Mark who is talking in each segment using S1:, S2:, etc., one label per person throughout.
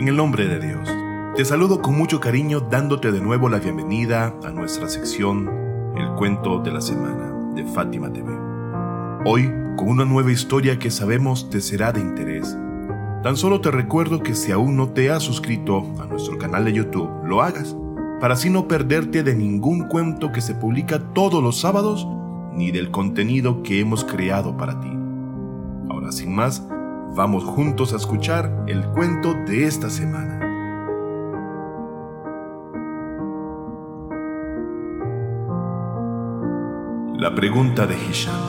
S1: En el nombre de Dios, te saludo con mucho cariño dándote de nuevo la bienvenida a nuestra sección El cuento de la semana de Fátima TV. Hoy con una nueva historia que sabemos te será de interés. Tan solo te recuerdo que si aún no te has suscrito a nuestro canal de YouTube, lo hagas, para así no perderte de ningún cuento que se publica todos los sábados ni del contenido que hemos creado para ti. Ahora sin más, Vamos juntos a escuchar el cuento de esta semana. La pregunta de Hisham.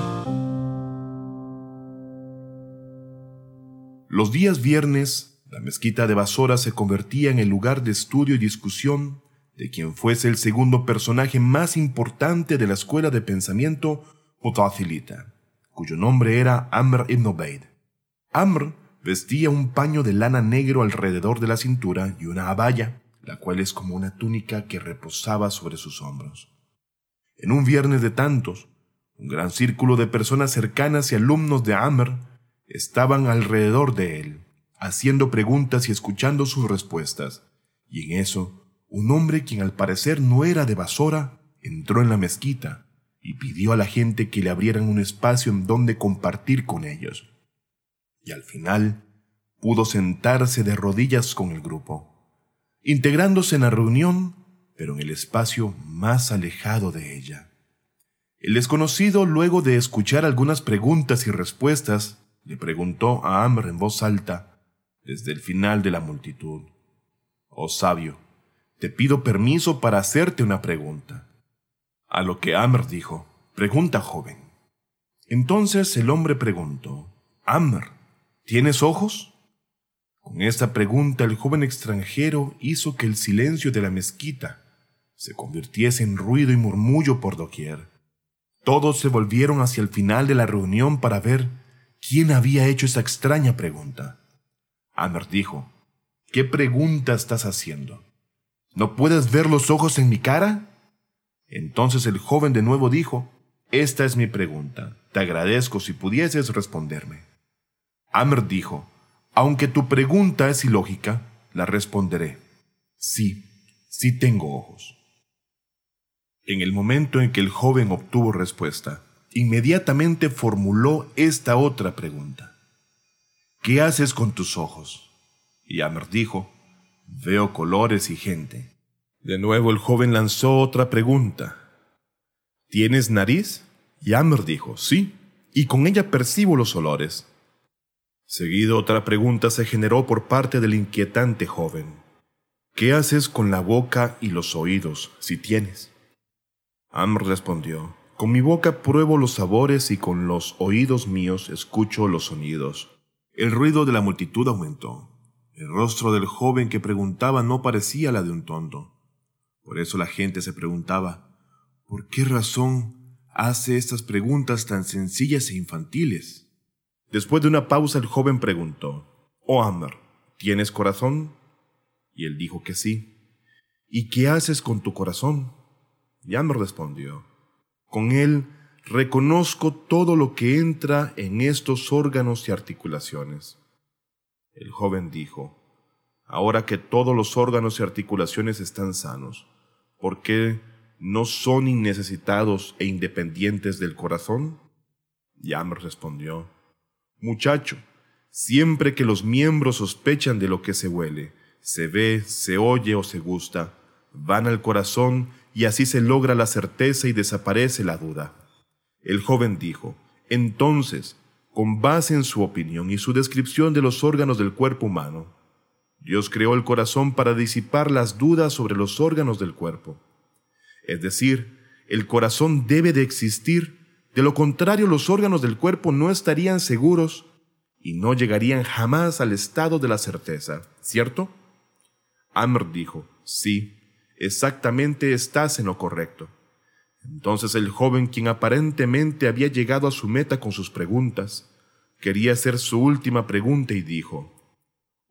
S1: Los días viernes, la mezquita de Basora se convertía en el lugar de estudio y discusión de quien fuese el segundo personaje más importante de la escuela de pensamiento Mutazilita, cuyo nombre era Amr ibn Obeid. Amr vestía un paño de lana negro alrededor de la cintura y una abaya, la cual es como una túnica que reposaba sobre sus hombros. En un viernes de tantos, un gran círculo de personas cercanas y alumnos de Amr estaban alrededor de él, haciendo preguntas y escuchando sus respuestas, y en eso, un hombre quien al parecer no era de Basora, entró en la mezquita y pidió a la gente que le abrieran un espacio en donde compartir con ellos y al final pudo sentarse de rodillas con el grupo, integrándose en la reunión, pero en el espacio más alejado de ella. El desconocido, luego de escuchar algunas preguntas y respuestas, le preguntó a Amr en voz alta, desde el final de la multitud, Oh sabio, te pido permiso para hacerte una pregunta. A lo que Amr dijo, Pregunta, joven. Entonces el hombre preguntó, Amr, ¿Tienes ojos? Con esta pregunta el joven extranjero hizo que el silencio de la mezquita se convirtiese en ruido y murmullo por doquier. Todos se volvieron hacia el final de la reunión para ver quién había hecho esa extraña pregunta. Amr dijo, ¿qué pregunta estás haciendo? ¿No puedes ver los ojos en mi cara? Entonces el joven de nuevo dijo, Esta es mi pregunta. Te agradezco si pudieses responderme. Amr dijo, aunque tu pregunta es ilógica, la responderé. Sí, sí tengo ojos. En el momento en que el joven obtuvo respuesta, inmediatamente formuló esta otra pregunta. ¿Qué haces con tus ojos? Y Amr dijo, veo colores y gente. De nuevo el joven lanzó otra pregunta. ¿Tienes nariz? Y Amr dijo, sí, y con ella percibo los olores. Seguido otra pregunta se generó por parte del inquietante joven. ¿Qué haces con la boca y los oídos, si tienes? Amr respondió, Con mi boca pruebo los sabores y con los oídos míos escucho los sonidos. El ruido de la multitud aumentó. El rostro del joven que preguntaba no parecía la de un tonto. Por eso la gente se preguntaba, ¿por qué razón hace estas preguntas tan sencillas e infantiles? Después de una pausa el joven preguntó, Oh Amr, ¿tienes corazón? Y él dijo que sí. ¿Y qué haces con tu corazón? Y Amr respondió, Con él reconozco todo lo que entra en estos órganos y articulaciones. El joven dijo, Ahora que todos los órganos y articulaciones están sanos, ¿por qué no son innecesitados e independientes del corazón? Y Amr respondió, Muchacho, siempre que los miembros sospechan de lo que se huele, se ve, se oye o se gusta, van al corazón y así se logra la certeza y desaparece la duda. El joven dijo, entonces, con base en su opinión y su descripción de los órganos del cuerpo humano, Dios creó el corazón para disipar las dudas sobre los órganos del cuerpo. Es decir, el corazón debe de existir de lo contrario, los órganos del cuerpo no estarían seguros y no llegarían jamás al estado de la certeza, ¿cierto? Amr dijo, sí, exactamente estás en lo correcto. Entonces el joven, quien aparentemente había llegado a su meta con sus preguntas, quería hacer su última pregunta y dijo,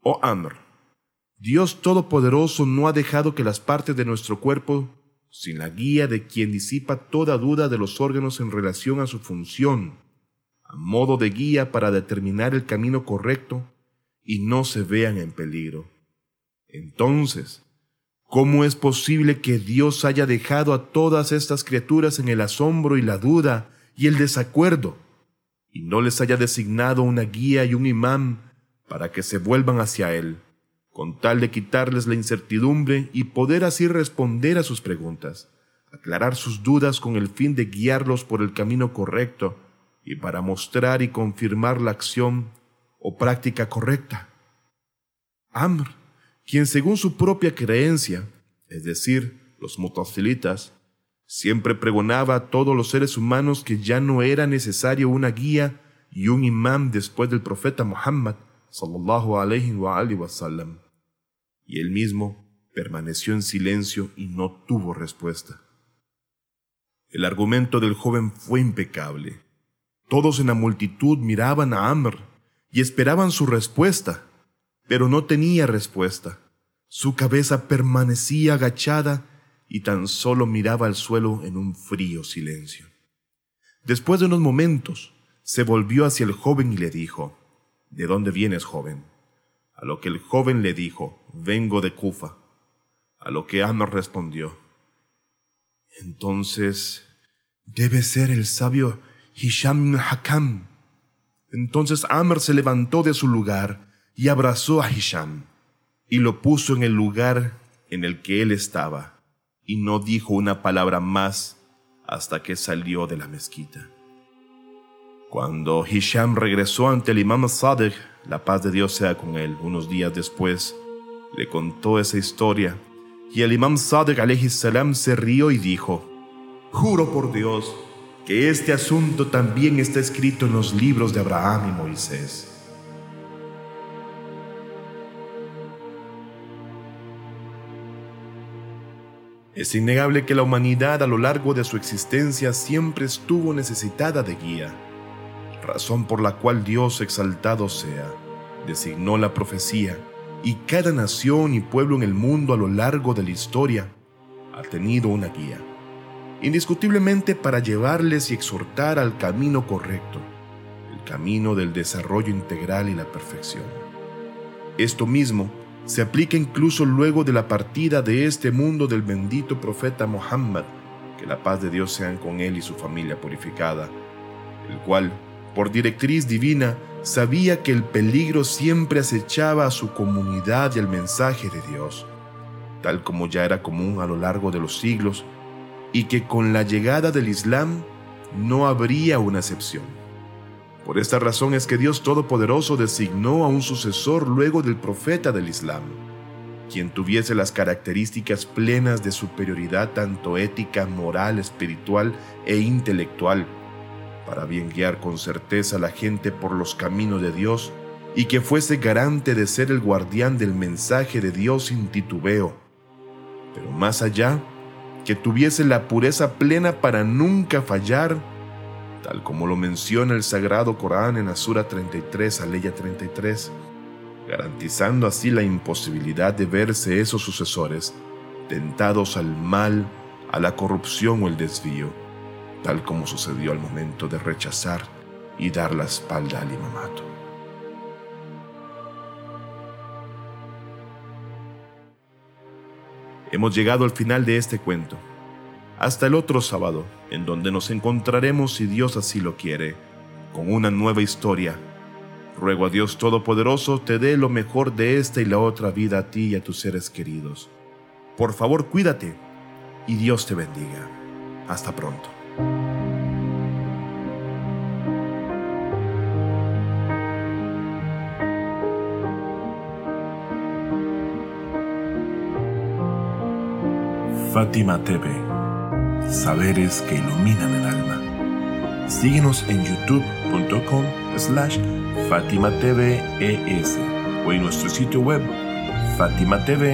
S1: Oh Amr, Dios Todopoderoso no ha dejado que las partes de nuestro cuerpo sin la guía de quien disipa toda duda de los órganos en relación a su función, a modo de guía para determinar el camino correcto y no se vean en peligro. Entonces, ¿cómo es posible que Dios haya dejado a todas estas criaturas en el asombro y la duda y el desacuerdo, y no les haya designado una guía y un imán para que se vuelvan hacia Él, con tal de quitarles la incertidumbre y poder así responder a sus preguntas, aclarar sus dudas con el fin de guiarlos por el camino correcto y para mostrar y confirmar la acción o práctica correcta. Amr, quien según su propia creencia, es decir, los mutazilitas, siempre pregonaba a todos los seres humanos que ya no era necesario una guía y un imán después del profeta Muhammad sallallahu alayhi wa, sallam. Y él mismo permaneció en silencio y no tuvo respuesta. El argumento del joven fue impecable. Todos en la multitud miraban a Amr y esperaban su respuesta, pero no tenía respuesta. Su cabeza permanecía agachada y tan solo miraba al suelo en un frío silencio. Después de unos momentos, se volvió hacia el joven y le dijo, ¿De dónde vienes, joven? A lo que el joven le dijo, Vengo de Kufa. A lo que Amr respondió, Entonces, debe ser el sabio Hisham Hakam. Entonces Amr se levantó de su lugar y abrazó a Hisham y lo puso en el lugar en el que él estaba y no dijo una palabra más hasta que salió de la mezquita. Cuando Hisham regresó ante el imam Sadek, la paz de Dios sea con él, unos días después, le contó esa historia. Y el imam Sadek se rió y dijo, Juro por Dios que este asunto también está escrito en los libros de Abraham y Moisés. Es innegable que la humanidad a lo largo de su existencia siempre estuvo necesitada de guía razón por la cual Dios exaltado sea, designó la profecía, y cada nación y pueblo en el mundo a lo largo de la historia ha tenido una guía, indiscutiblemente para llevarles y exhortar al camino correcto, el camino del desarrollo integral y la perfección. Esto mismo se aplica incluso luego de la partida de este mundo del bendito profeta Muhammad, que la paz de Dios sean con él y su familia purificada, el cual por directriz divina, sabía que el peligro siempre acechaba a su comunidad y el mensaje de Dios, tal como ya era común a lo largo de los siglos, y que con la llegada del Islam no habría una excepción. Por esta razón es que Dios Todopoderoso designó a un sucesor luego del profeta del Islam, quien tuviese las características plenas de superioridad tanto ética, moral, espiritual e intelectual, para bien guiar con certeza a la gente por los caminos de Dios y que fuese garante de ser el guardián del mensaje de Dios sin titubeo. Pero más allá, que tuviese la pureza plena para nunca fallar, tal como lo menciona el Sagrado Corán en Asura 33, Aleya 33, garantizando así la imposibilidad de verse esos sucesores tentados al mal, a la corrupción o el desvío tal como sucedió al momento de rechazar y dar la espalda al imamato. Hemos llegado al final de este cuento. Hasta el otro sábado, en donde nos encontraremos, si Dios así lo quiere, con una nueva historia. Ruego a Dios Todopoderoso te dé lo mejor de esta y la otra vida a ti y a tus seres queridos. Por favor, cuídate y Dios te bendiga. Hasta pronto. Fátima TV. Saberes que iluminan el alma. Síguenos en youtube.com slash Fátima TV e o en nuestro sitio web fatimatv.es.